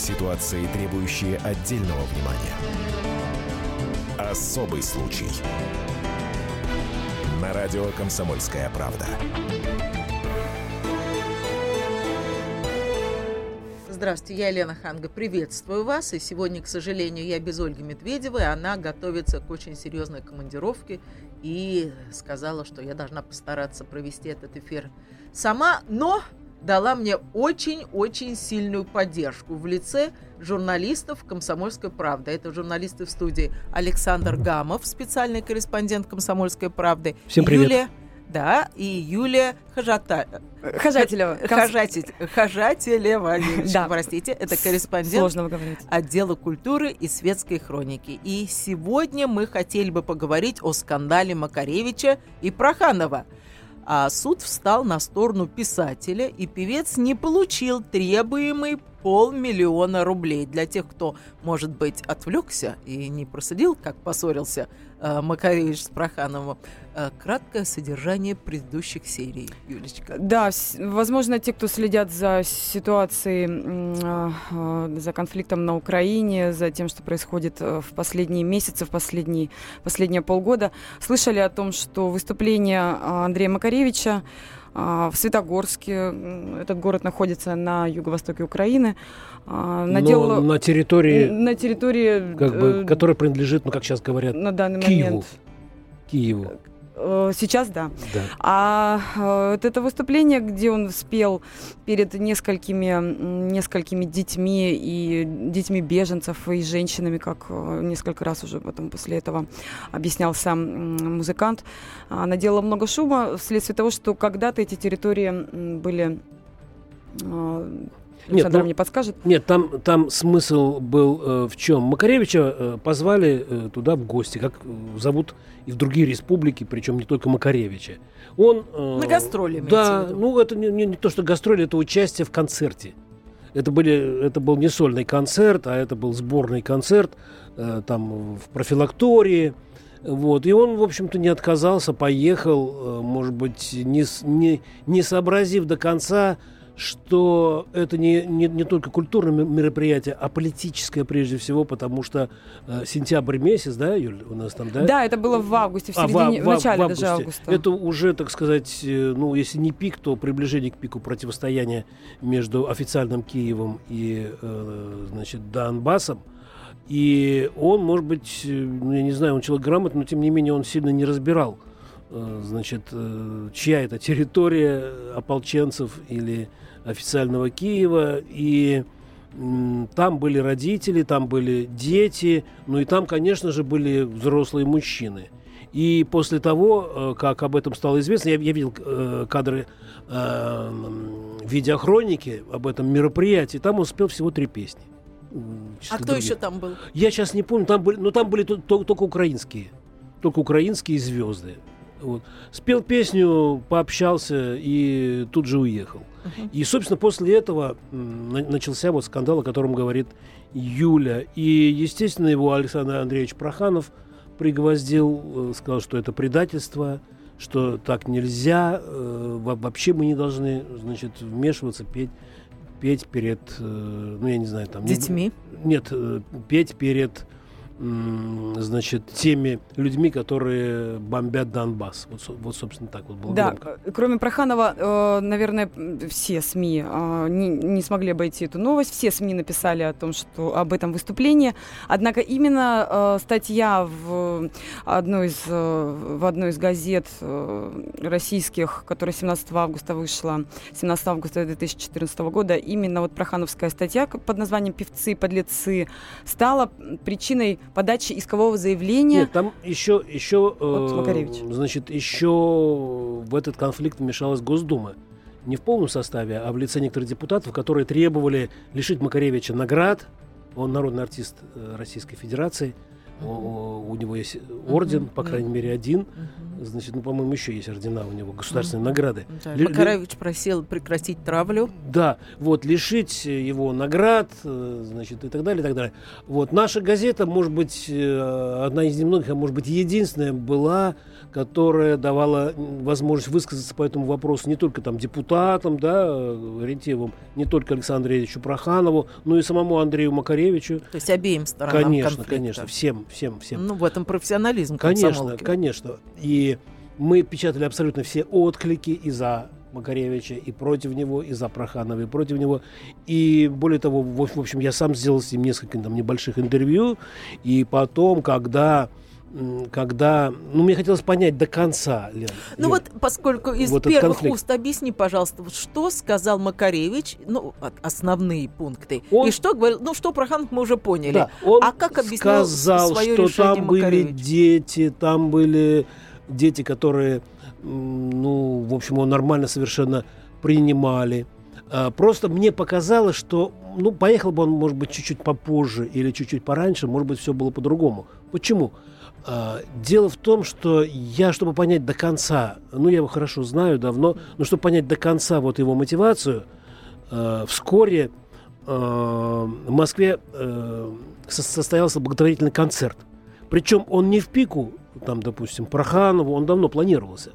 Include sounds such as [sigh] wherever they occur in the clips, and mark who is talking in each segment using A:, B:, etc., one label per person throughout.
A: Ситуации, требующие отдельного внимания. Особый случай. На радио «Комсомольская правда».
B: Здравствуйте, я Елена Ханга, приветствую вас. И сегодня, к сожалению, я без Ольги Медведевой. Она готовится к очень серьезной командировке и сказала, что я должна постараться провести этот эфир сама, но дала мне очень-очень сильную поддержку в лице журналистов «Комсомольской правды». Это журналисты в студии Александр Гамов, специальный корреспондент «Комсомольской правды».
C: Всем привет.
B: Юлия да, и Юлия Хажата...
D: Хажателева.
B: Хажатель... Хажателева, да. простите, это корреспондент отдела культуры и светской хроники. И сегодня мы хотели бы поговорить о скандале Макаревича и Проханова. А суд встал на сторону писателя, и певец не получил требуемый полмиллиона рублей. Для тех, кто, может быть, отвлекся и не просудил, как поссорился э, Макаревич с Прохановым, э, краткое содержание предыдущих серий, Юлечка.
D: Да, возможно, те, кто следят за ситуацией, э, э, за конфликтом на Украине, за тем, что происходит э, в последние месяцы, в последние, последние полгода, слышали о том, что выступление э, Андрея Макаревича в Светогорске. Этот город находится на юго-востоке Украины.
C: А, наделала... Но на территории,
D: на территории
C: как бы, э, которая принадлежит, ну как сейчас говорят,
D: на данный
C: Киеву.
D: момент
C: Киеву.
D: Э, сейчас да.
C: да.
D: А э, вот это выступление, где он спел перед несколькими, несколькими детьми и детьми беженцев и женщинами, как э, несколько раз уже потом после этого объяснял сам музыкант, наделало много шума вследствие того, что когда-то эти территории были Александр нет, ну, мне подскажет.
C: Нет, там, там смысл был э, в чем? Макаревича э, позвали э, туда в гости, как э, зовут и в другие республики, причем не только Макаревича. Он,
B: э, На гастроли,
C: Да, ну это не, не, не то, что гастроли, это участие в концерте. Это, были, это был не сольный концерт, а это был сборный концерт э, там в профилактории. Вот. И он, в общем-то, не отказался, поехал, э, может быть, не, не, не сообразив до конца, что это не, не, не только культурное мероприятие, а политическое прежде всего, потому что э, сентябрь месяц, да, Юль, у нас там, да?
D: Да, это было в августе, в середине, а, в, в, в начале в
C: августе.
D: даже августа.
C: Это уже, так сказать, э, ну, если не пик, то приближение к пику противостояния между официальным Киевом и, э, значит, Донбассом. И он, может быть, э, ну, я не знаю, он человек грамотный, но тем не менее он сильно не разбирал, э, значит, э, чья это территория ополченцев или официального Киева, и там были родители, там были дети, ну и там, конечно же, были взрослые мужчины. И после того, э, как об этом стало известно, я, я видел э, кадры э, видеохроники об этом мероприятии, там он спел всего три песни.
B: А кто еще там был?
C: Я сейчас не помню, там были, но там были только украинские, только украинские звезды. Вот. Спел песню, пообщался и тут же уехал. Uh-huh. И, собственно, после этого начался вот скандал, о котором говорит Юля. И, естественно, его Александр Андреевич Проханов пригвоздил, э, сказал, что это предательство, что так нельзя, э, вообще мы не должны, значит, вмешиваться, петь, петь перед, э, ну, я не знаю, там...
B: Детьми?
C: Нет, петь перед значит, теми людьми, которые бомбят Донбасс. Вот, вот собственно, так вот было
D: Да,
C: громко.
D: кроме Проханова, э, наверное, все СМИ э, не, не смогли обойти эту новость. Все СМИ написали о том, что об этом выступлении. Однако именно э, статья в одной из, в одной из газет российских, которая 17 августа вышла, 17 августа 2014 года, именно вот прохановская статья под названием «Певцы подлецы» стала причиной подачи искового заявления.
C: Нет, там еще, еще, э, значит, еще в этот конфликт вмешалась Госдума. Не в полном составе, а в лице некоторых депутатов, которые требовали лишить Макаревича наград. Он народный артист э, Российской Федерации. У него есть орден, по крайней мере, один. Значит, ну, по-моему, еще есть ордена у него, государственные награды.
B: Да, Ли- Макарович просил прекратить травлю.
C: Да, вот, лишить его наград, э, значит, и так далее, и так далее. Вот, наша газета, может быть, э, одна из немногих, а может быть, единственная была, которая давала возможность высказаться по этому вопросу не только там депутатам, да, Рентьевым, не только Александру Ильичу Проханову, но и самому Андрею Макаревичу.
B: То есть обеим сторонам
C: Конечно,
B: конфликта.
C: конечно, всем, всем, всем.
B: Ну, в этом профессионализм
C: Конечно, конечно. И мы печатали абсолютно все отклики и за Макаревича, и против него, и за Проханова, и против него. И более того, в в общем, я сам сделал с ним несколько там, небольших интервью. И потом, когда когда, ну, мне хотелось понять до конца, Лен.
B: Ну
C: Лен,
B: вот, поскольку из
C: Вот
B: первых уст объясни, пожалуйста, что сказал Макаревич, ну, основные пункты,
C: Он-
B: и что говорил, ну, что Проханов мы уже поняли.
C: Да, он
B: А как объяснил
C: сказал,
B: свое
C: что там были
B: Макаревич?
C: дети, там были дети, которые, ну, в общем, его нормально совершенно принимали. А, Просто мне показалось, что, ну, поехал бы он, может быть, чуть-чуть попозже или чуть-чуть пораньше, может быть, все было по-другому. Почему? А, Дело в том, что я, чтобы понять до конца, ну, я его хорошо знаю давно, но чтобы понять до конца вот его мотивацию, э, вскоре э, в Москве э, со- состоялся благотворительный концерт. Причем он не в пику, там, допустим, Проханову, он давно планировался.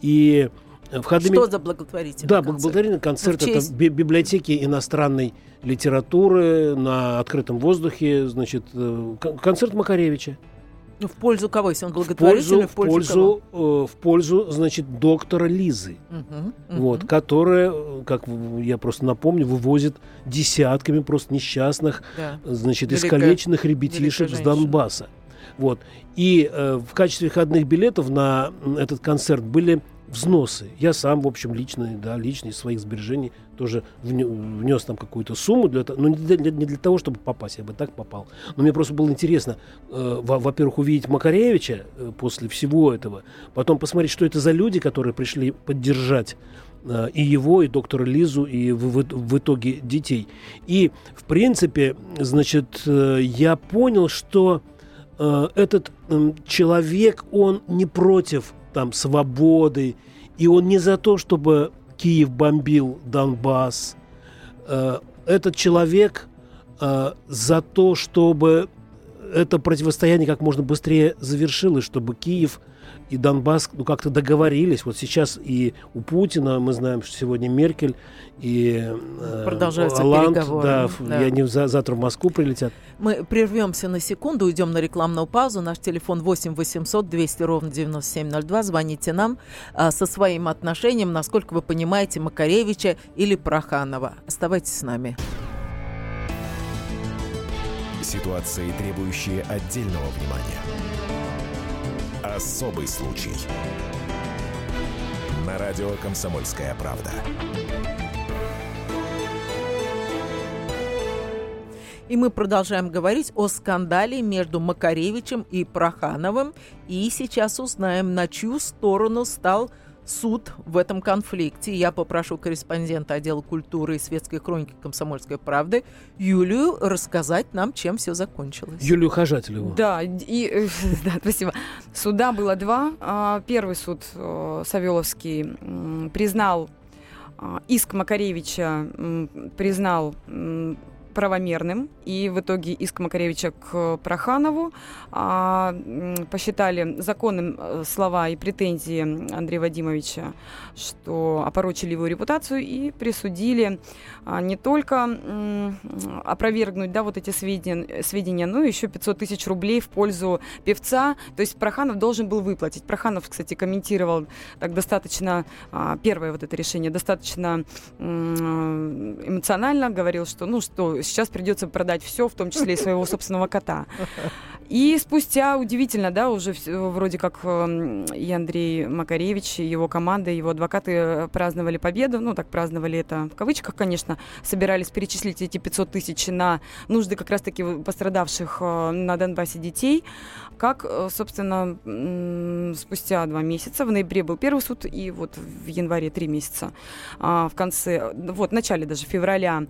C: И входными...
B: Что за благотворительный
C: Да,
B: концерт?
C: благотворительный концерт
B: Ну,
C: это
B: честь-
C: би- библиотеки иностранной литературы на открытом воздухе, значит, э, кон- концерт Макаревича.
B: Ну, в пользу кого? Если он
C: В
B: благотворительный,
C: пользу, в пользу, э, в пользу, значит, доктора Лизы.
B: Мгм, мгм.
C: Вот, которая, э, как в- я просто напомню, вывозит десятками просто несчастных,
B: Да.
C: значит,
B: Великая-
C: искалеченных ребятишек с. Донбасса. Вот. И э, в качестве выходных билетов на этот концерт были взносы. Я сам, в общем, лично, да, лично из своих сбережений тоже вне- внес там какую-то сумму, для, но не для, не для того, чтобы попасть, я бы так попал. Но мне просто было интересно, э, во- во-первых, увидеть Макаревича э, после всего этого, потом посмотреть, что это за люди, которые пришли поддержать э, и его, и доктора Лизу, и в, в- в итоге детей. И, в принципе, значит, э, я понял, что этот человек, он не против там свободы, и он не за то, чтобы Киев бомбил Донбасс. Э, этот человек э, за то, чтобы это противостояние как можно быстрее завершилось, чтобы Киев и Донбасс ну, как-то договорились. Вот сейчас и у Путина, мы знаем, что сегодня Меркель и э,
B: Продолжаются
C: Оланд,
B: переговоры,
C: да,
B: да.
C: и они за- завтра в Москву прилетят.
B: Мы прервемся на секунду, уйдем на рекламную паузу. Наш телефон 8 800 200 ровно 9702. Звоните нам а, со своим отношением, насколько вы понимаете Макаревича или Проханова. Оставайтесь с нами.
A: Ситуации, требующие отдельного внимания. Особый случай. На радио «Комсомольская правда».
B: И мы продолжаем говорить о скандале между Макаревичем и Прохановым. И сейчас узнаем, на чью сторону стал суд в этом конфликте. Я попрошу корреспондента отдела культуры и светской хроники «Комсомольской правды» Юлию рассказать нам, чем все закончилось.
C: Юлию Хожателеву.
D: Да, и, э, [laughs] да, спасибо. Суда было два. А, Первый суд э, Савеловский признал а, иск Макаревича, признал правомерным, и в итоге иск Макаревича к Проханову а, посчитали законным э, слова и претензии Андрея Вадимовича, что опорочили его репутацию и присудили а, не только м, опровергнуть да, вот эти сведения, сведения, но еще 500 тысяч рублей в пользу певца. То есть Проханов должен был выплатить. Проханов, кстати, комментировал так достаточно, а, первое вот это решение, достаточно м, эмоционально, говорил, что ну что, сейчас придется продать все, в том числе и своего собственного кота. И спустя, удивительно, да, уже вроде как эм, и Андрей Макаревич, и его команда, и его адвокаты э, праздновали победу, ну, так праздновали это в кавычках, конечно, собирались перечислить эти 500 тысяч на нужды как раз-таки пострадавших э, на Донбассе детей, как, э, собственно, спустя два месяца, в ноябре был первый суд, и вот в январе три месяца, а, в конце, вот, в начале даже февраля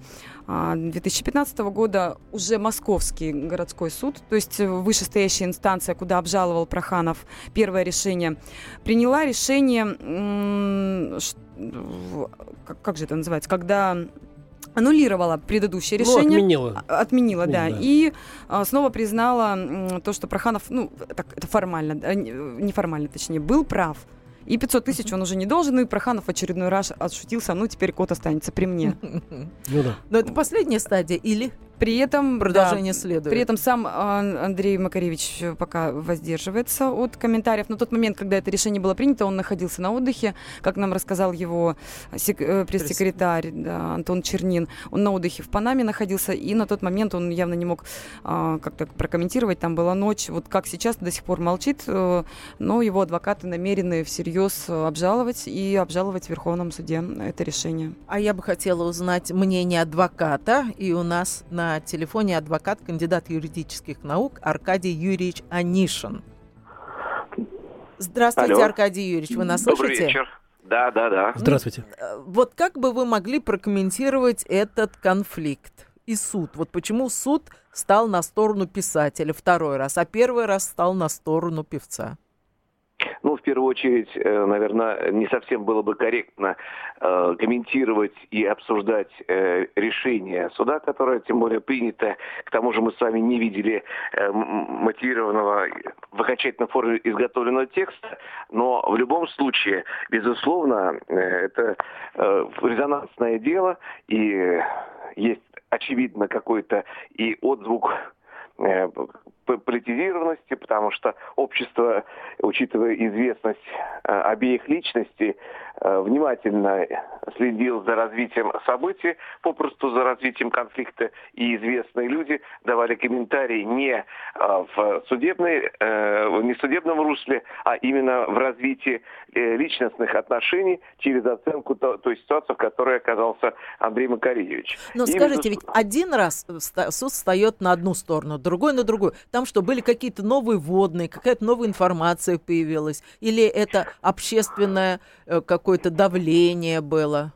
D: а, 2015 года уже Московский городской суд, то есть э, вышестоящая инстанция, куда обжаловал Проханов первое решение, приняла решение, как, как же это называется, когда аннулировала предыдущее ну, решение.
C: Ну, отменила.
D: А, отменила, да. да. И а, снова признала то, что Проханов, ну, так, это формально, неформально, точнее, был прав. И 500 тысяч он уже не должен, ну и Проханов в очередной раз отшутился, ну теперь кот останется при мне.
B: Ну да. Но это последняя стадия или?
D: При этом
B: продолжение да, следует.
D: При этом сам Андрей Макаревич пока воздерживается от комментариев. На тот момент, когда это решение было принято, он находился на отдыхе, как нам рассказал его сек- э, пресс-секретарь да, Антон Чернин. Он на отдыхе в Панаме находился, и на тот момент он явно не мог а, как-то прокомментировать. Там была ночь, вот как сейчас до сих пор молчит, э, но его адвокаты намерены всерьез обжаловать и обжаловать в Верховном суде это решение.
B: А я бы хотела узнать мнение адвоката, и у нас на на телефоне адвокат, кандидат юридических наук Аркадий Юрьевич Анишин. Здравствуйте, Алло. Аркадий Юрьевич, вы нас
E: Добрый
B: слышите?
E: вечер. Да, да, да.
C: Здравствуйте.
B: Э, вот как бы вы могли прокомментировать этот конфликт и суд? Вот почему суд стал на сторону писателя второй раз, а первый раз стал на сторону певца?
E: Ну, в первую очередь, э, наверное, не совсем было бы корректно э, комментировать и обсуждать э, решение суда, которое, тем более, принято. К тому же мы с вами не видели мотивированного в окончательной форме изготовленного текста, но в любом случае, безусловно, это резонансное дело, и есть очевидно какой-то и отзвук политизированности, потому что общество, учитывая известность э, обеих личностей, э, внимательно следил за развитием событий, попросту за развитием конфликта, и известные люди давали комментарии не э, в судебной, не в судебном русле, а именно в развитии личностных отношений через оценку той ситуации, в которой оказался Андрей Макаревич.
B: Но и скажите, ведь один раз суд встает на одну сторону, другой на другую. Там том, что были какие-то новые вводные, какая-то новая информация появилась? Или это общественное э, какое-то давление было?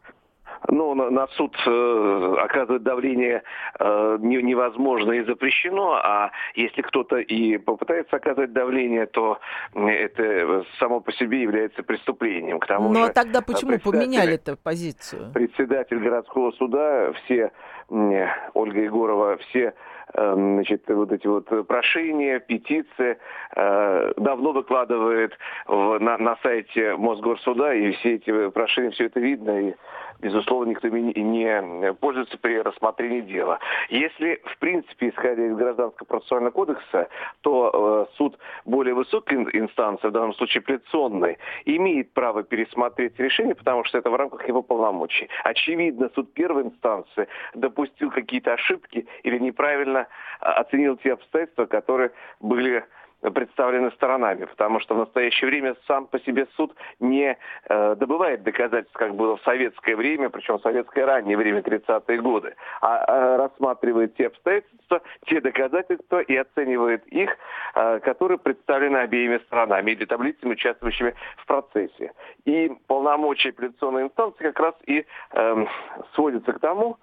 E: Ну, на, на суд э, оказывать давление э, не, невозможно и запрещено, а если кто-то и попытается оказать давление, то это само по себе является преступлением. К тому
B: ну, а тогда почему поменяли эту позицию?
E: Председатель городского суда, все, Ольга Егорова, все Эм, значит, вот эти вот прошения, петиции э, давно выкладывает в, на, на сайте Мосгорсуда, и все эти прошения, все это видно, и безусловно, никто не пользуется при рассмотрении дела. Если, в принципе, исходя из Гражданского процессуального кодекса, то э, суд более высокой инстанции, в данном случае апелляционной, имеет право пересмотреть решение, потому что это в рамках его полномочий. Очевидно, суд первой инстанции допустил какие-то ошибки или неправильно а, оценил те обстоятельства, которые были представлены сторонами, потому что в настоящее время сам по себе суд не э, добывает доказательств, как было в советское время, причем в советское раннее время, 30-е годы, а э, рассматривает те обстоятельства, те доказательства и оценивает их, э, которые представлены обеими сторонами или таблицами, участвующими в процессе. И полномочия апелляционной инстанции как раз и э, сводятся к тому,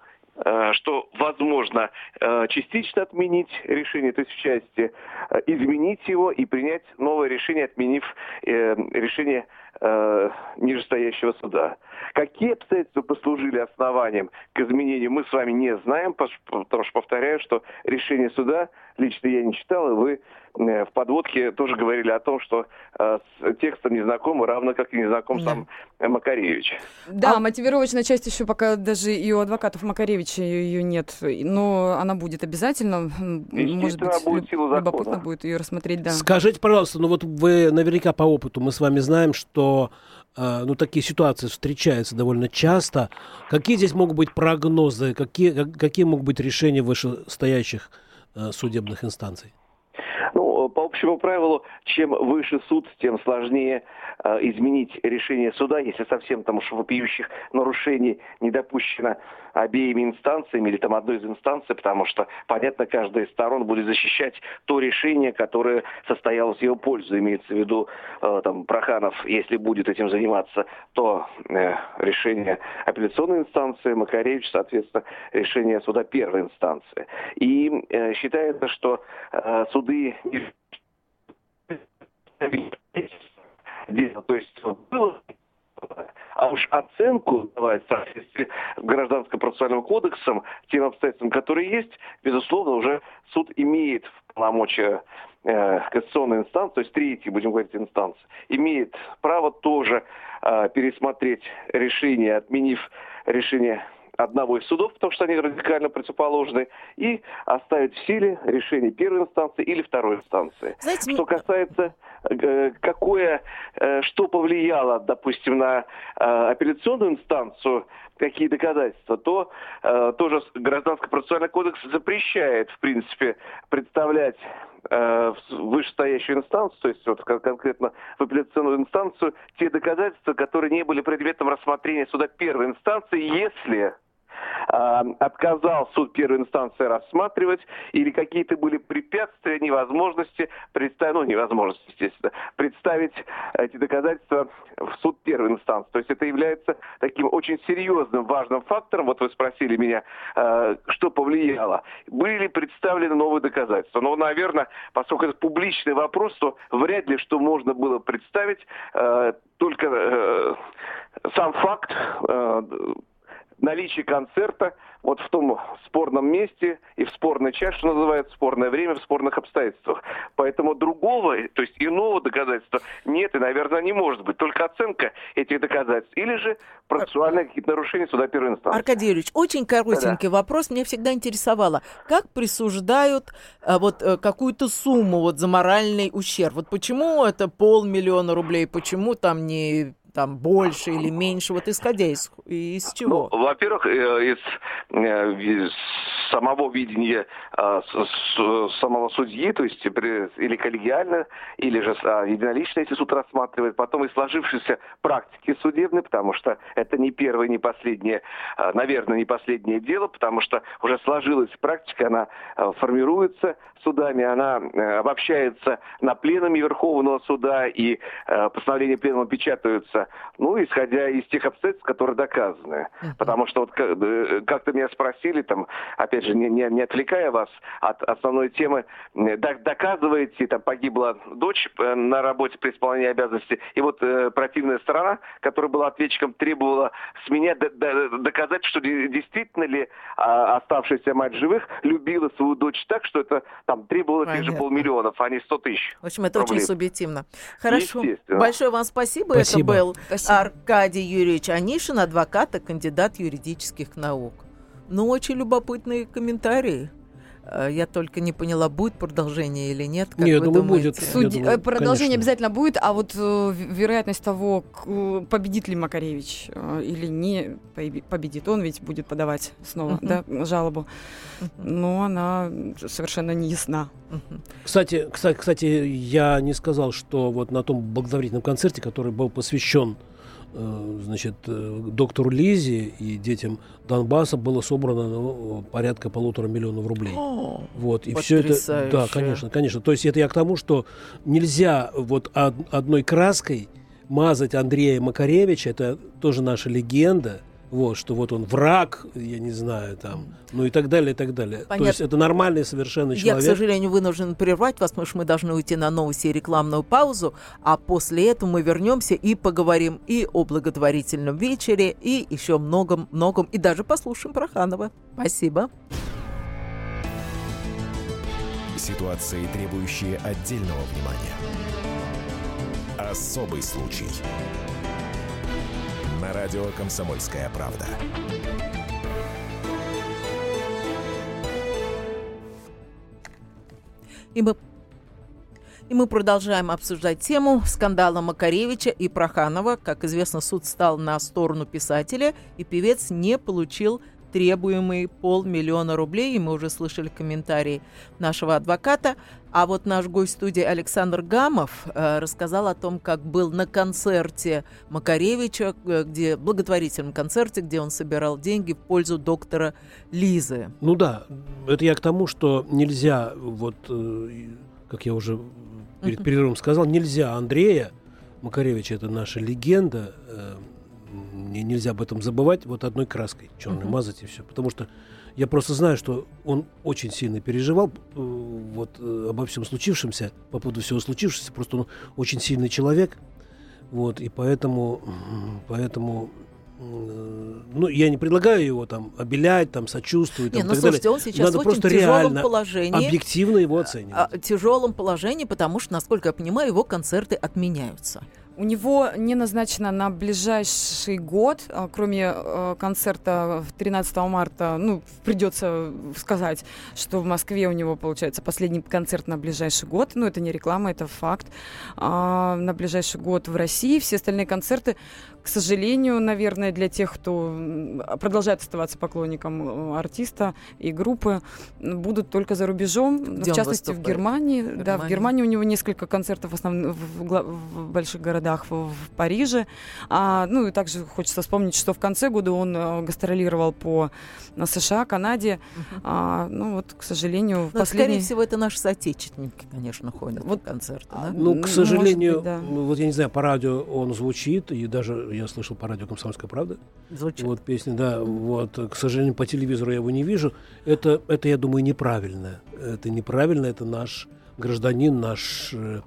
E: что возможно э, частично отменить решение, то есть в части э, изменить его и принять новое решение, отменив решение нижестоящего суда. Какие обстоятельства послужили основанием к изменению, мы с вами не знаем, потому что повторяю, что решение суда лично я не читал, и вы в подводке тоже говорили о том, что э, с текстом не знакомы, равно как и не знаком да. сам Макаревич.
D: Да, а... мотивировочная часть еще пока даже и у адвокатов Макаревича ее нет, но она будет обязательно. Может быть, будет люб... любопытно будет ее рассмотреть, да.
C: Скажите, пожалуйста, ну вот вы наверняка по опыту, мы с вами знаем, что э, ну, такие ситуации встречаются довольно часто. Какие здесь могут быть прогнозы, какие, какие могут быть решения вышестоящих э, судебных инстанций?
E: Общему правилу, чем выше суд, тем сложнее э, изменить решение суда, если совсем там уж вопиющих нарушений не допущено обеими инстанциями или там одной из инстанций, потому что, понятно, каждая из сторон будет защищать то решение, которое состоялось в его пользу. Имеется в виду э, там Проханов, если будет этим заниматься, то э, решение апелляционной инстанции, Макаревич, соответственно, решение суда первой инстанции. И э, считается, что э, суды то есть было а уж оценку давать в соответствии с Гражданским процессуальным кодексом, тем обстоятельствам, которые есть, безусловно, уже суд имеет в полномочия э, кассационной инстанции, то есть третьей, будем говорить, инстанции, имеет право тоже э, пересмотреть решение, отменив решение одного из судов, потому что они радикально противоположны, и оставить в силе решение первой инстанции или второй инстанции. Знаете, что касается какое, э, что повлияло, допустим, на э, апелляционную инстанцию, какие доказательства, то тоже Гражданский процессуальный кодекс запрещает, в принципе, представлять в вышестоящую инстанцию, то есть вот конкретно в апелляционную инстанцию, те доказательства, которые не были предметом рассмотрения суда первой инстанции, если отказал суд первой инстанции рассматривать, или какие-то были препятствия, невозможности представить, ну, невозможность, естественно, представить эти доказательства в суд первой инстанции. То есть это является таким очень серьезным, важным фактором. Вот вы спросили меня, а, что повлияло. Были представлены новые доказательства. Но, наверное, поскольку это публичный вопрос, то вряд ли что можно было представить, а, только э, сам факт наличие концерта вот в том спорном месте и в спорный час, что называется, спорное время, в спорных обстоятельствах. Поэтому другого, то есть иного доказательства нет и, наверное, не может быть. Только оценка этих доказательств. Или же процессуальные какие-то нарушения суда первой инстанции.
B: Аркадий Юрьевич, очень коротенький да. вопрос. Меня всегда интересовало. Как присуждают а, вот э, какую-то сумму вот за моральный ущерб? Вот почему это полмиллиона рублей? Почему там не там больше или меньше, вот исходя из, из чего?
E: Ну, во-первых, э, из, э, из самого видения а, самого судьи, то есть или коллегиально, или же а, единолично, если суд рассматривает, потом и сложившейся практики судебной, потому что это не первое, не последнее, а, наверное, не последнее дело, потому что уже сложилась практика, она формируется судами, она э, обобщается на пленуме Верховного суда, и постановления пленума печатаются, ну, исходя из тех обстоятельств, которые доказаны. Потому что вот э, как-то меня спросили, там, опять же, не, не, не отвлекая вас от основной темы, доказываете, там погибла дочь э, на работе при исполнении обязанностей, и вот э, противная сторона, которая была ответчиком, требовала с меня доказать, что действительно ли а, оставшаяся мать живых любила свою дочь так, что это там требовало тех же полмиллионов, а не сто тысяч.
B: В общем, это рублей. очень субъективно. Хорошо.
E: Большое
B: вам спасибо. спасибо. Это был спасибо. Аркадий Юрьевич Анишин, адвокат и кандидат юридических наук. Ну, очень любопытные комментарии. Э, я только не поняла, будет продолжение или нет. Как
C: нет, думаю, будет. Суд...
D: думаю, продолжение конечно. обязательно будет, а вот э, вероятность того, к, победит ли Макаревич э, или не победит, он ведь будет подавать снова uh-huh. да, жалобу, uh-huh. но она совершенно не ясна.
C: Uh-huh. Кстати, кстати, кстати, я не сказал, что вот на том благотворительном концерте, который был посвящен Э, значит, э, доктору Лизе и детям Донбасса было собрано ну, порядка полутора миллионов рублей. О, вот, и все это, да, конечно, конечно. То есть это я к тому, что нельзя вот одной краской мазать Андрея Макаревича, это тоже наша легенда, вот, что вот он враг, я не знаю, там, ну и так далее, и так далее. Понятно. То есть это нормальный совершенно человек.
B: Я, к сожалению, вынужден прервать вас, потому что мы должны уйти на новости и рекламную паузу, а после этого мы вернемся и поговорим и о благотворительном вечере, и еще многом-многом, и даже послушаем про Ханова. Спасибо.
A: Ситуации, требующие отдельного внимания. Особый случай на радио «Комсомольская правда».
B: И мы и мы продолжаем обсуждать тему скандала Макаревича и Проханова. Как известно, суд стал на сторону писателя, и певец не получил требуемые полмиллиона рублей. И мы уже слышали комментарии нашего адвоката. А вот наш гость студии Александр Гамов э, рассказал о том, как был на концерте Макаревича, э, где благотворительном концерте, где он собирал деньги в пользу доктора Лизы.
C: Ну да, это я к тому, что нельзя, вот, э, как я уже перед перерывом сказал, нельзя Андрея Макаревича, это наша легенда, э, нельзя об этом забывать, вот одной краской черной мазать и все, потому что я просто знаю, что он очень сильно переживал э, вот, э, обо всем случившемся, по поводу всего случившегося. Просто он очень сильный человек. Вот, и поэтому, поэтому ну, я не предлагаю его там обелять, там, сочувствовать.
B: Не, ну, слушайте, далее. он сейчас Надо очень тяжелом положении.
C: объективно его оценивать.
B: А, тяжелом положении, потому что, насколько я понимаю, его концерты отменяются.
D: У него не назначено на ближайший год, а, кроме э, концерта 13 марта, ну, придется сказать, что в Москве у него, получается, последний концерт на ближайший год. Ну, это не реклама, это факт. А на ближайший год в России все остальные концерты к сожалению, наверное, для тех, кто продолжает оставаться поклонником э, артиста и группы, будут только за рубежом, Где в частности в Германии. в Германии. Да, в Германии у него несколько концертов в, основном, в, в больших городах, в, в Париже. А, ну и также хочется вспомнить, что в конце года он э, гастролировал по э, США, Канаде. А, ну вот, к сожалению,
B: в последний... Скорее всего, это наши соотечественники, конечно, ходят вот, в концерты. Да?
C: Ну, к сожалению, быть, да. вот я не знаю, по радио он звучит, и даже я слышал по радио «Комсомольская правда».
B: Звучит.
C: Вот песня, да. Вот, к сожалению, по телевизору я его не вижу. Это, это я думаю, неправильно. Это неправильно, это наш гражданин, наш э,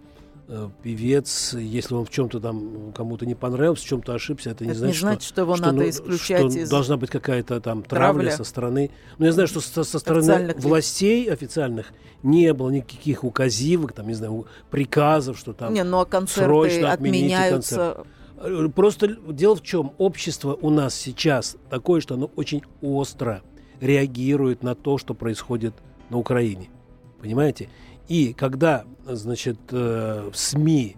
C: э, певец, если он в чем-то там кому-то не понравился, в чем-то ошибся, это не
B: это
C: значит,
B: не значит, что, что его что, надо исключать что
C: из... должна быть какая-то там травля, травля со стороны. Но я знаю, что со, со стороны официальных властей официальных не было никаких указивок, там, не знаю, приказов, что там
B: не, ну, а концерты срочно отменяются.
C: Концерт. Э, просто дело в чем? Общество у нас сейчас такое, что оно очень остро реагирует на то, что происходит на Украине. Понимаете? И когда, значит, э, в СМИ,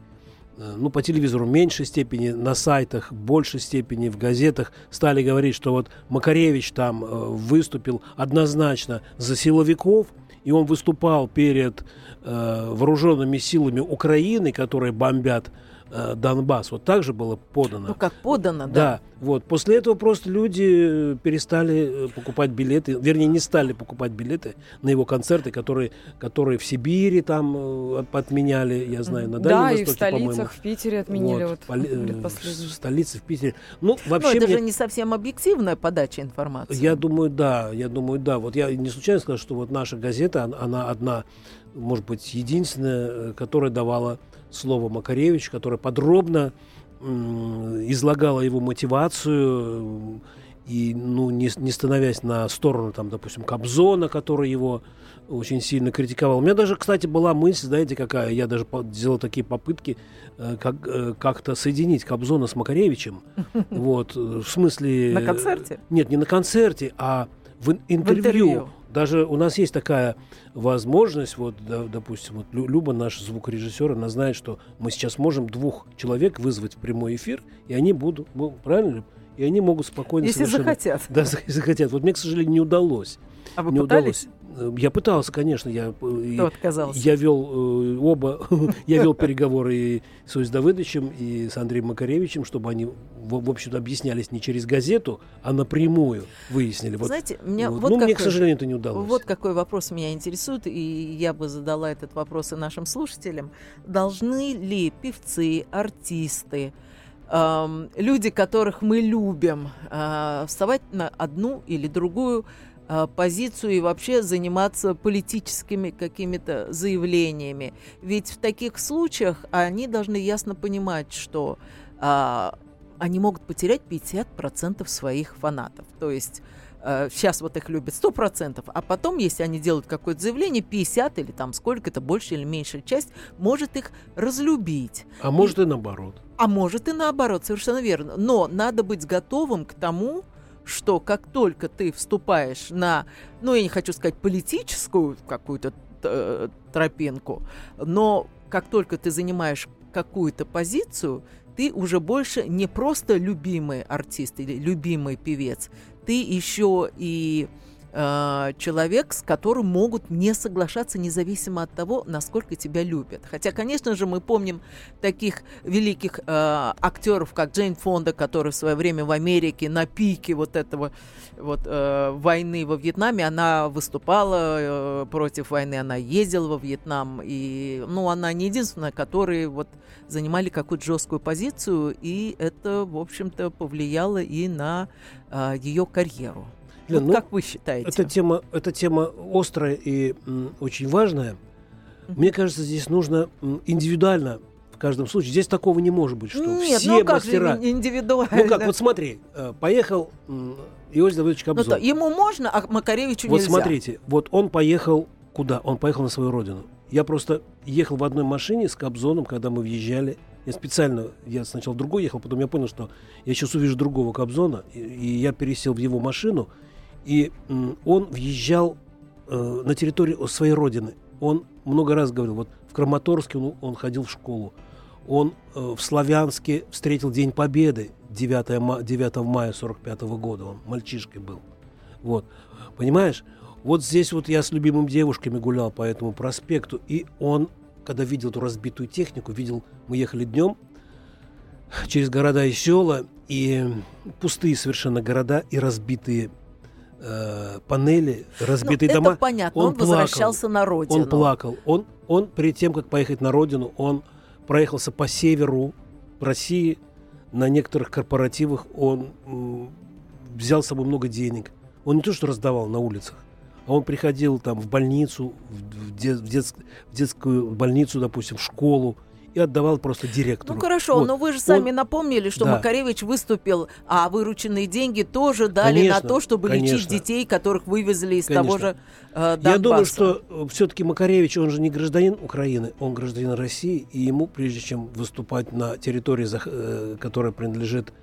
C: э, ну, по телевизору в меньшей степени, на сайтах в большей степени, в газетах стали говорить, что вот Макаревич там выступил однозначно за силовиков, и он выступал перед вооруженными силами Украины, которые бомбят э, Донбасс. Вот так же было подано.
B: Ну, как подано, да.
C: Да, вот. После этого просто люди перестали э, покупать билеты, вернее, не стали покупать билеты на его концерты, которые, которые в Сибири там э, отменяли, я знаю, на Дальнем
D: да,
C: Востоке,
D: и в столицах в Питере отменили вот, вот
C: в столице в Питере. Ну, вообще
B: Но это
C: мне...
B: же не совсем объективная подача информации.
C: Я думаю, да, я думаю, да. Вот я не случайно сказал, что вот наша газета, она одна, может быть, единственная, э, которая давала слово Макаревич, которая подробно излагала его мотивацию и, ну, не, не становясь на сторону, там, допустим, Кобзона, который его очень сильно критиковал. У меня даже, кстати, была мысль, знаете, какая, я даже сделал такие попытки э, как, э, как-то соединить Кобзона с Макаревичем. [laughs] Вот, в смысле...
B: На концерте?
C: Нет, не на концерте, а в интервью. Даже у нас есть такая возможность, вот, да, допустим, вот Люба, наш звукорежиссер, она знает, что мы сейчас можем двух человек вызвать в прямой эфир, и они будут, ну, правильно, И они могут спокойно...
B: Если захотят.
C: Да, [laughs] захотят. Вот мне, к сожалению, не удалось.
B: А вы
C: не
B: пытались?
C: удалось. Э, я пытался, конечно, я,
B: э, Кто отказался?
C: я вел э, оба, [laughs] я вел переговоры и с Ось Давыдовичем, и с Андреем Макаревичем, чтобы они, в, в общем-то, объяснялись не через газету, а напрямую выяснили. Вот,
B: Знаете, меня
C: вот,
B: вот
C: ну,
B: какой,
C: мне, к сожалению, это не удалось.
B: Вот какой вопрос меня интересует, и я бы задала этот вопрос и нашим слушателям. Должны ли певцы, артисты, люди, которых мы любим, э, вставать на одну или другую а, позицию и вообще заниматься политическими какими-то заявлениями. Ведь в таких случаях они должны ясно понимать, что а, они могут потерять 50% своих фанатов. То есть а, сейчас вот их любят 100%, а потом, если они делают какое-то заявление, 50 или там сколько это, больше или меньшая часть, может их разлюбить.
C: А может и, и наоборот.
B: А может и наоборот, совершенно верно. Но надо быть готовым к тому, что как только ты вступаешь на, ну, я не хочу сказать политическую какую-то э, тропинку, но как только ты занимаешь какую-то позицию, ты уже больше не просто любимый артист или любимый певец, ты еще и Э, человек, с которым могут не соглашаться независимо от того, насколько тебя любят. Хотя, конечно же, мы помним таких великих э, актеров, как Джейн Фонда, которая в свое время в Америке на пике вот этого вот э, войны во Вьетнаме, она выступала э, против войны, она ездила во Вьетнам, и, ну, она не единственная, которые вот занимали какую-то жесткую позицию, и это, в общем-то, повлияло и на э, ее карьеру.
C: Лен, вот ну, как вы считаете? Эта тема, эта тема острая и м, очень важная. Mm-hmm. Мне кажется, здесь нужно м, индивидуально в каждом случае. Здесь такого не может быть, что Нет, все ну как мастера...
B: же индивидуально?
C: Ну как, вот смотри, э, поехал Иосиф Давыдович Кобзон. Ну, то,
B: ему можно, а Макаревичу
C: вот нельзя. Вот смотрите, вот он поехал куда? Он поехал на свою родину. Я просто ехал в одной машине с Кобзоном, когда мы въезжали. Я специально, я сначала другой ехал, потом я понял, что я сейчас увижу другого Кобзона, и, и я пересел в его машину, и он въезжал э, на территорию своей родины. Он много раз говорил, вот в Краматорске он, он ходил в школу. Он э, в Славянске встретил День Победы 9, ма 9 мая 45 -го года. Он мальчишкой был. Вот. Понимаешь? Вот здесь вот я с любимыми девушками гулял по этому проспекту, и он, когда видел эту разбитую технику, видел, мы ехали днем через города и села, и пустые совершенно города, и разбитые э, панели, разбитые ну, дома.
B: Это понятно, он, он плакал, возвращался на родину.
C: Он плакал. Он, он перед тем, как поехать на родину, он проехался по северу России. На некоторых корпоративах он м, взял с собой много денег. Он не то, что раздавал на улицах, а он приходил там в больницу, в, в, дет, в, детск, в детскую больницу, допустим, в школу, и отдавал просто директору.
B: Ну хорошо, вот. но вы же сами Он... напомнили, что да. Макаревич выступил, а вырученные деньги тоже дали конечно, на то, чтобы конечно. лечить детей, которых вывезли из конечно. того же э,
C: Я думаю, что э, все-таки Макаревич, он же не гражданин Украины, он гражданин России, и ему, прежде чем выступать на территории, э, которая принадлежит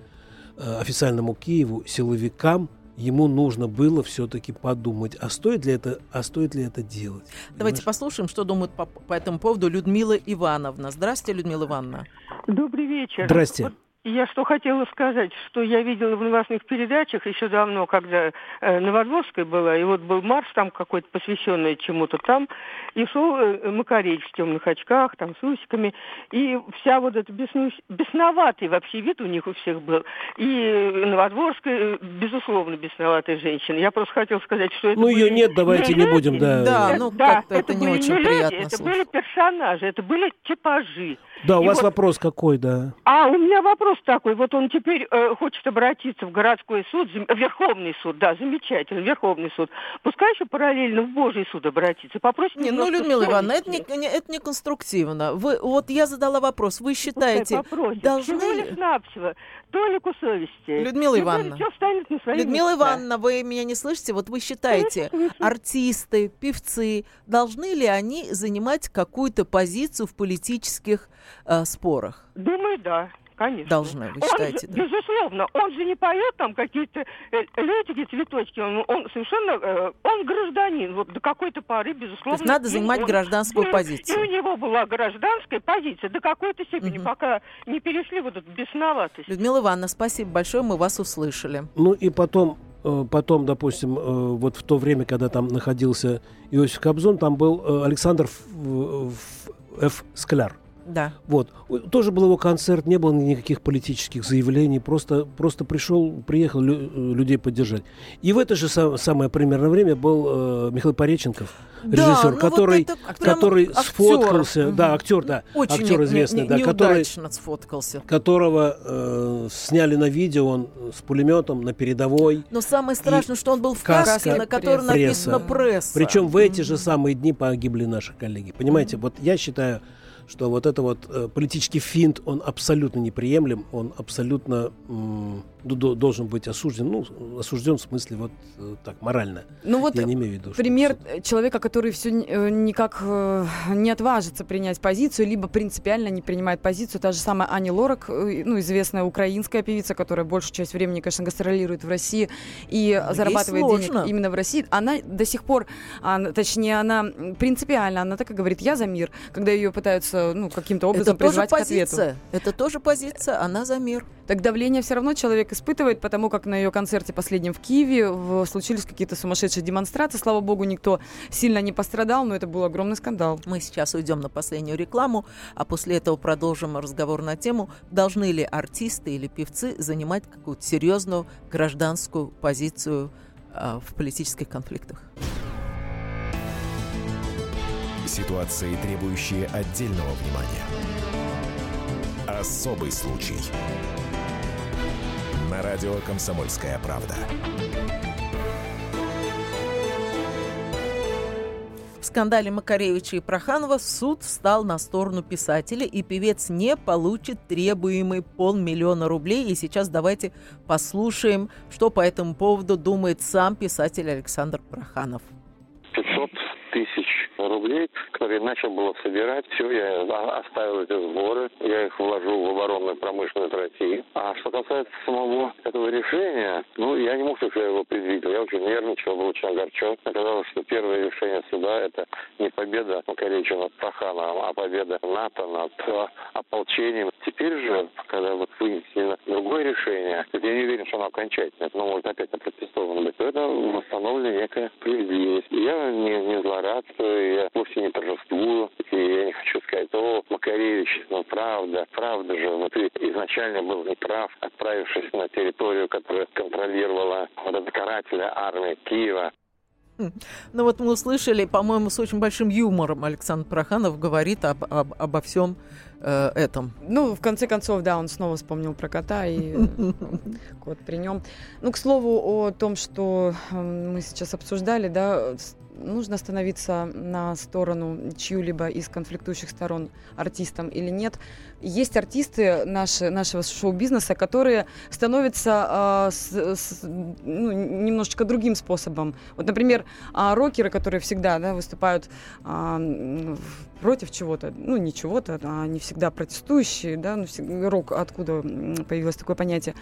C: э, официальному Киеву, силовикам, ему нужно было все-таки подумать, а стоит ли это, а стоит ли это делать.
B: Давайте Понимаешь? послушаем, что думает по, по этому поводу Людмила Ивановна. Здравствуйте, Людмила Ивановна.
F: Добрый вечер.
C: Здрасте. Вот
F: я что хотела сказать, что я видела в новостных передачах еще давно, когда э, Новодворская была, и вот был марш там какой-то посвященный чему-то там, и шел э, Макаревич в темных очках, там с усиками, и вся вот эта беснусь... бесноватый вообще вид у них у всех был. И Новодворская, безусловно, бесноватая женщина. Я просто хотела сказать, что это
C: Ну, ее нет, давайте не, не будем, да.
B: Да, ну, да, это, это не очень
F: люди,
B: приятно
F: Это слушать. были персонажи, это были типажи.
C: Да, у и вас вот... вопрос какой, да?
F: А, у меня вопрос такой. Вот он теперь э, хочет обратиться в городской суд, зам... Верховный суд, да, замечательно, Верховный суд. Пускай еще параллельно в Божий суд обратиться. Попросит
B: не, ну, Людмила Ивановна, это не, не, это не конструктивно. Вы, вот я задала вопрос. Вы считаете,
F: должны... Всего лишь навсего толику совести.
B: Людмила Ивановна, Людмила места. Ивановна, вы меня не слышите? Вот вы считаете, артисты, певцы, должны ли они занимать какую-то позицию в политических э, спорах?
F: Думаю, да. Конечно.
B: Должны, вы считаете,
F: он, да? Безусловно. Он же не поет там какие-то э, летики, цветочки. Он, он совершенно... Э, он гражданин. Вот до какой-то поры, безусловно. То есть
B: надо занимать он, гражданскую
F: он,
B: позицию.
F: И у него была гражданская позиция до какой-то степени, угу. пока не перешли вот эту бесноватость.
B: Людмила Ивановна, спасибо большое, мы вас услышали.
C: Ну и потом э, потом, допустим, вот в то время, когда там находился Иосиф Кобзон, там был Александр Ф. Скляр.
B: Да.
C: Вот. Тоже был его концерт, не было никаких политических заявлений, просто, просто пришел, приехал лю, людей поддержать. И в это же сам, самое примерно время был э, Михаил Пореченков, режиссер, ну который, вот который актер. сфоткался, угу. да, актер, да,
B: Очень
C: актер известный,
B: не,
C: не,
B: да, который сфоткался.
C: которого э, сняли на видео, он с пулеметом на передовой.
B: Но самое страшное, что он был в каске, на которой написано пресса.
C: Причем в эти же самые дни погибли наши коллеги. Понимаете, вот я считаю, что вот это вот э, политический финт, он абсолютно неприемлем, он абсолютно должен быть осужден, ну, осужден в смысле вот э, так, морально.
D: Ну вот Я не имею в виду, пример что... человека, который все э, никак не отважится принять позицию, либо принципиально не принимает позицию, та же самая Ани Лорак, ну, известная украинская певица, которая большую часть времени, конечно, гастролирует в России и
B: Ей
D: зарабатывает
B: сложно.
D: денег именно в России, она до сих пор, а, точнее, она принципиально, она так и говорит, я за мир, когда ее пытаются пытаются ну, каким-то образом
B: это тоже позиция. Это тоже позиция, она за мир.
D: Так давление все равно человек испытывает, потому как на ее концерте последнем в Киеве в, случились какие-то сумасшедшие демонстрации. Слава богу, никто сильно не пострадал, но это был огромный скандал.
B: Мы сейчас уйдем на последнюю рекламу, а после этого продолжим разговор на тему, должны ли артисты или певцы занимать какую-то серьезную гражданскую позицию э, в политических конфликтах.
A: Ситуации, требующие отдельного внимания. Особый случай. На радио «Комсомольская правда».
B: В скандале Макаревича и Проханова суд встал на сторону писателя, и певец не получит требуемый полмиллиона рублей. И сейчас давайте послушаем, что по этому поводу думает сам писатель Александр Проханов.
G: 500 тысяч рублей, которые начал было собирать. Все, я оставил эти сборы, я их вложу в оборонную промышленность России. А что касается самого этого решения, ну, я не мог я его предвидел. Я очень нервничал, был очень огорчен. Оказалось, что первое решение суда – это не победа Макаревича над Прохановым, а победа НАТО над а, ополчением. Теперь же, когда вот вынесено другое решение, я не уверен, что оно окончательное, оно может опять опротестовано быть, то это восстановлено некая справедливость. Я не, не злорадствую, я вовсе не торжествую, и я не хочу сказать, о, Макаревич, ну правда, правда же, вот ты изначально был неправ, отправившись на территорию, которая контролировала карательная армия Киева.
B: Ну вот мы услышали, по-моему, с очень большим юмором Александр Проханов говорит об, об, обо всем э, этом.
D: Ну, в конце концов, да, он снова вспомнил про кота и [laughs] кот при нем. Ну, к слову о том, что мы сейчас обсуждали, да, нужно становиться на сторону чью-либо из конфликтующих сторон артистом или нет. Есть артисты наши, нашего шоу-бизнеса, которые становятся э, с, с, ну, немножечко другим способом. Вот, например, э, рокеры, которые всегда да, выступают э, против чего-то, ну, не чего-то, а не всегда протестующие, да, ну, рок, откуда появилось такое понятие.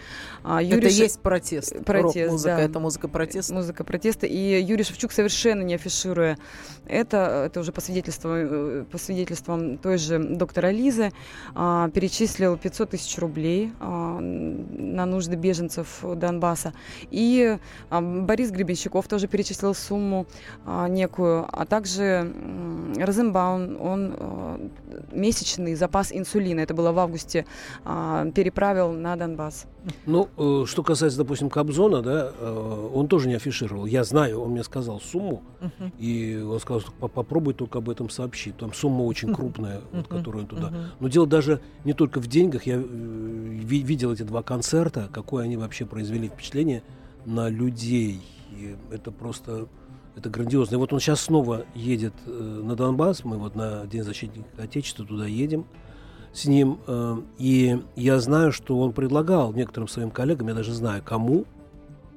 B: А, Юрий это Ш... есть протест.
D: Протест,
B: Рок-музыка,
D: да.
B: это музыка протеста.
D: Музыка протеста. И Юрий Шевчук совершенно не афишируя это, это уже по свидетельствам, э, по свидетельствам той же доктора Лизы, а, перечислил 500 тысяч рублей а, на нужды беженцев Донбасса. И а, Борис Гребенщиков тоже перечислил сумму а, некую, а также Розенбаун, он а, месячный запас инсулина, это было в августе, а, переправил на Донбасс.
C: Ну, э, что касается, допустим, Кобзона, да, э, он тоже не афишировал. Я знаю, он мне сказал сумму, uh-huh. и он сказал, что попробуй только об этом сообщить. Там сумма очень крупная, uh-huh. вот, которую он туда. Uh-huh. Но дело даже не только в деньгах. Я э, видел эти два концерта, какое они вообще произвели впечатление на людей. И это просто это грандиозно. И вот он сейчас снова едет э, на Донбасс. Мы вот на День защитника Отечества туда едем с ним. Э, и я знаю, что он предлагал некоторым своим коллегам, я даже знаю, кому.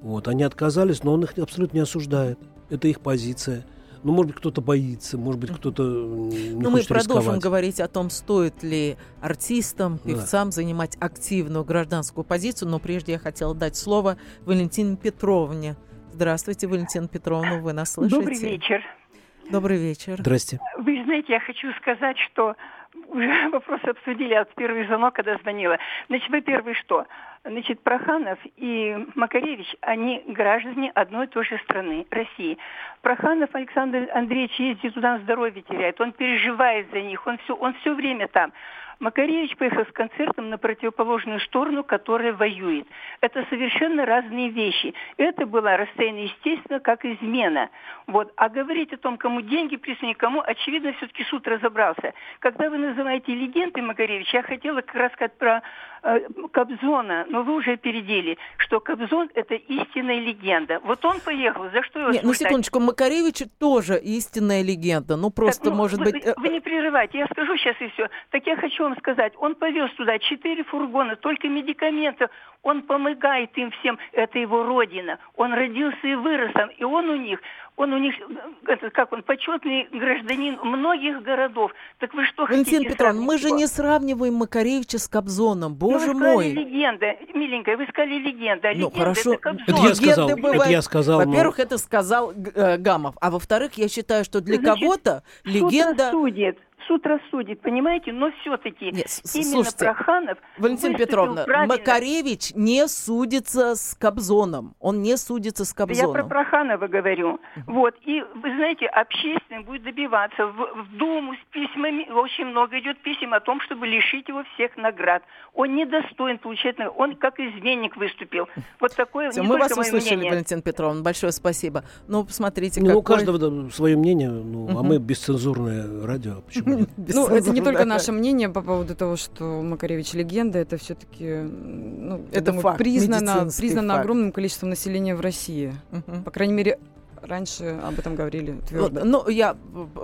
C: Вот, они отказались, но он их абсолютно не осуждает. Это их позиция. Ну, может быть, кто-то боится, может быть, кто-то не
B: Но
C: хочет
B: мы продолжим
C: рисковать.
B: говорить о том, стоит ли артистам, певцам да. занимать активную гражданскую позицию. Но прежде я хотела дать слово Валентине Петровне. Здравствуйте, Валентина Петровна, вы нас слышите?
H: Добрый вечер.
B: Добрый вечер.
C: Здрасте.
H: Вы знаете, я хочу сказать, что уже [laughs] вопросы обсудили от первый звонок, когда звонила. Значит, во-первых, что? Значит, Проханов и Макаревич, они граждане одной и той же страны, России. Проханов Александр Андреевич ездит туда, здоровье теряет, он переживает за них, он все, он все время там. Макаревич поехал с концертом на противоположную сторону, которая воюет. Это совершенно разные вещи. Это было расценено, естественно, как измена. Вот. А говорить о том, кому деньги прислали, кому, очевидно, все-таки суд разобрался. Когда вы называете легендой Макаревича, я хотела как раз сказать про э, Кобзона, но вы уже опередили, что Кобзон – это истинная легенда. Вот он поехал, за что его
B: Нет, ну секундочку, Макаревич тоже истинная легенда. Ну просто, так, ну, может
H: вы,
B: быть...
H: Вы не прерывайте, я скажу сейчас и все. Так я хочу вам сказать, он повез туда четыре фургона, только медикаментов. Он помогает им всем, это его родина. Он родился и вырос там, и он у них он у них, это, как он, почетный гражданин многих городов. Так вы что
B: Валентин
H: хотите
B: Петровна, мы же не сравниваем Макаревича с Кобзоном, ну, боже
H: ну,
B: вы мой.
H: легенда, миленькая, вы сказали легенда.
B: Ну,
H: легенда
B: хорошо.
H: Это, Кобзон.
C: это я сказал, бывают... это я сказал.
B: Во-первых, но... это сказал э, Гамов, а во-вторых, я считаю, что для кого-то легенда...
H: Суд суд рассудит, понимаете? Но все-таки именно слушайте, Проханов...
B: Валентина Петровна, правильно. Макаревич не судится с Кобзоном. Он не судится с Кобзоном.
H: Да я про Проханова говорю. Вот. И, вы знаете, общественность будет добиваться в, в Думу с письмами. Очень много идет писем о том, чтобы лишить его всех наград. Он недостоин получать наград. Он как изменник выступил. Вот такое
B: Все, мы вас услышали, мнение. Валентина Петровна. Большое спасибо. Ну, посмотрите,
C: ну, какой... у каждого свое мнение, ну, а мы бесцензурное радио. Почему [laughs]
D: Ну, это не только наше мнение по поводу того, что Макаревич легенда, это все-таки ну, это думаю, факт, признано, признано факт. огромным количеством населения в России. Угу. По крайней мере, раньше об этом говорили твердо.
B: Вот, ну, я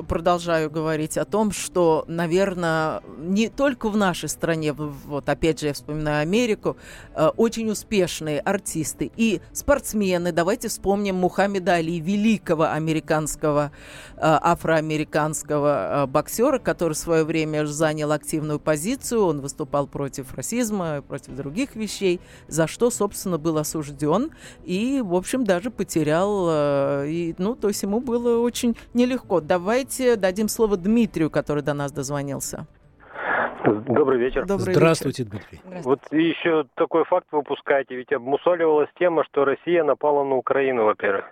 B: продолжаю говорить о том, что, наверное, не только в нашей стране, вот опять же я вспоминаю Америку, э, очень успешные артисты и спортсмены. Давайте вспомним Мухаммеда Али, великого американского, э, афроамериканского э, боксера, который в свое время занял активную позицию. Он выступал против расизма, против других вещей, за что, собственно, был осужден и, в общем, даже потерял и, ну, то есть ему было очень нелегко. Давайте дадим слово Дмитрию, который до нас дозвонился.
I: Добрый вечер.
C: Добрый Здравствуйте, вечер. Дмитрий.
I: Здравствуйте. Вот еще такой факт выпускаете, ведь обмусоливалась тема, что Россия напала на Украину, во-первых.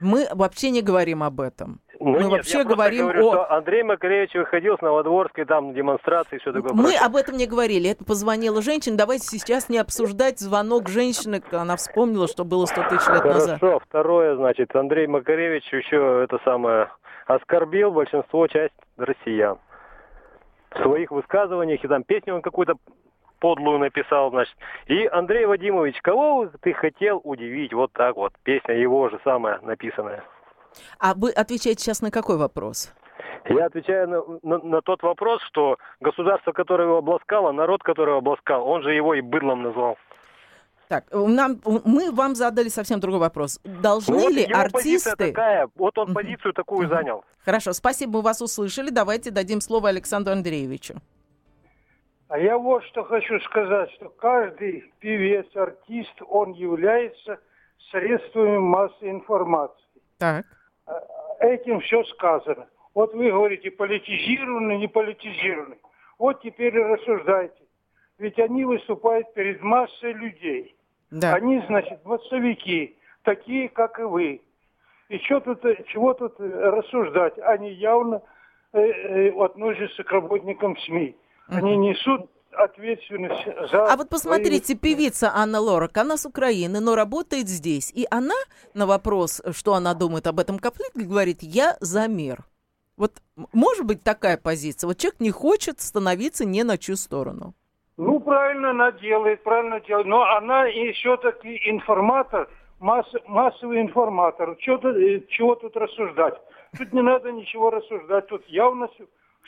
B: Мы вообще не говорим об этом.
I: Ну,
B: мы
I: нет,
B: вообще говорим говорю,
I: о... Что Андрей Макаревич выходил с Новодворской, там демонстрации, все такое.
B: Мы прочее. об этом не говорили. Это позвонила женщина. Давайте сейчас не обсуждать звонок женщины. Она вспомнила, что было 100 тысяч лет
I: Хорошо.
B: назад.
I: Хорошо. Второе, значит, Андрей Макаревич еще это самое оскорбил большинство часть россиян. В своих высказываниях, и там песню он какую-то подлую написал, значит. И Андрей Вадимович, кого ты хотел удивить? Вот так вот. Песня его же самая написанная.
B: А вы отвечаете сейчас на какой вопрос?
I: Я отвечаю на, на, на тот вопрос, что государство, которое его обласкало, народ, который его обласкал, он же его и быдлом назвал.
B: Так, нам, мы вам задали совсем другой вопрос. Должны ну, ли его артисты...
I: такая, вот он позицию такую занял.
B: Хорошо, спасибо, мы вас услышали. Давайте дадим слово Александру Андреевичу.
J: А я вот что хочу сказать, что каждый певец, артист, он является средствами массовой информации.
B: Так.
J: Этим все сказано. Вот вы говорите, политизированный, не политизированный. Вот теперь и рассуждайте. Ведь они выступают перед массой людей. Да. Они, значит, массовики, такие, как и вы. И что тут, чего тут рассуждать? Они явно э, э, относятся к работникам СМИ. Они несут ответственность за...
B: А вот посмотрите, свои... певица Анна Лорак, она с Украины, но работает здесь. И она на вопрос, что она думает об этом конфликте, говорит, я за мир. Вот может быть такая позиция? Вот человек не хочет становиться не на чью сторону.
J: Ну, правильно она делает, правильно делает. Но она еще таки информатор, масс, массовый информатор. Что тут, э, чего тут рассуждать? Тут не надо ничего рассуждать. Тут явно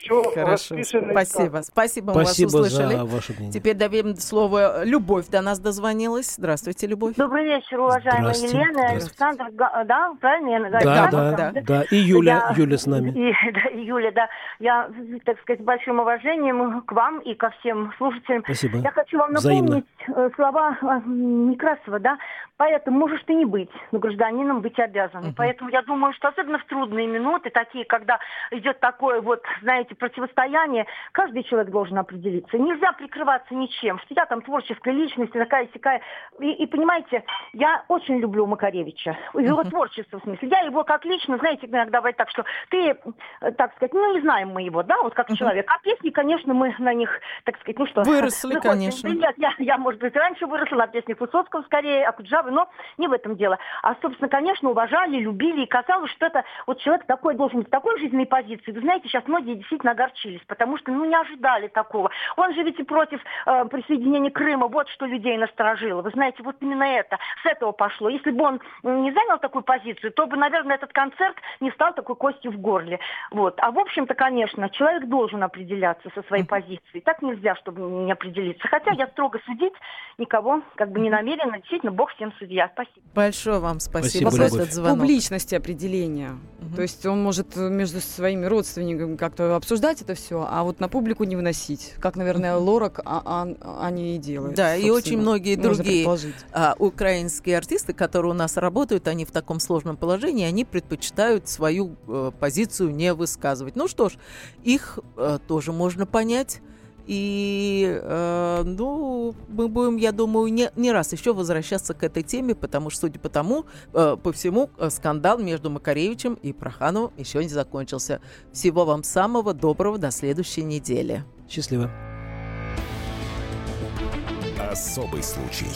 J: все
B: Хорошо. Спасибо. Спасибо, мы
C: Спасибо
B: вас услышали.
C: За ваше мнение.
B: Теперь дадим слово Любовь до нас дозвонилась. Здравствуйте, Любовь.
K: Добрый вечер, уважаемая Елена, Александр, да, правильно я
C: говорю? Да, да, да, да, да. И Юля, я, Юля с нами.
K: И, [laughs] да, и Юля, да. Я, так сказать, с большим уважением к вам и ко всем слушателям.
C: Спасибо.
K: Я хочу вам напомнить Взаимно. Э, слова э, Некрасова, да. Поэтому можешь ты не быть, но гражданином быть обязан. Uh-huh. Поэтому я думаю, что особенно в трудные минуты, такие, когда идет такое вот, знаете, эти противостояния, каждый человек должен определиться. Нельзя прикрываться ничем, что я там творческая личность, такая сякая. И, и понимаете, я очень люблю Макаревича, его uh-huh. творчество в смысле. Я его как лично, знаете, иногда бывает так, что ты, э, так сказать, ну не знаем мы его, да, вот как uh-huh. человек. А песни, конечно, мы на них, так сказать, ну что...
B: Выросли, конечно.
K: Нет, я, я, может быть, раньше выросла на песнях Высоцкого скорее, Акуджавы, но не в этом дело. А, собственно, конечно, уважали, любили, и казалось, что это вот человек такой должен быть, такой жизненной позиции. Вы знаете, сейчас многие действительно действительно огорчились, потому что ну, не ожидали такого. Он же ведь и против э, присоединения Крыма, вот что людей насторожило. Вы знаете, вот именно это, с этого пошло. Если бы он не занял такую позицию, то бы, наверное, этот концерт не стал такой костью в горле. Вот. А в общем-то, конечно, человек должен определяться со своей позицией. Так нельзя, чтобы не определиться. Хотя я строго судить никого как бы не намерена. Действительно, Бог всем судья. Спасибо.
B: Большое вам спасибо,
D: спасибо за этот звонок. Публичности определения. Угу. То есть он может между своими родственниками как-то обсуждать это все, а вот на публику не выносить. Как, наверное, Лорак а, а, они и делают.
B: Да, и очень многие другие а, украинские артисты, которые у нас работают, они в таком сложном положении, они предпочитают свою э, позицию не высказывать. Ну что ж, их э, тоже можно понять. И, э, ну, мы будем, я думаю, не, не раз еще возвращаться к этой теме, потому что, судя по тому, э, по всему, э, скандал между Макаревичем и Прохановым еще не закончился. Всего вам самого доброго до следующей недели.
C: Счастливо.
A: Особый случай.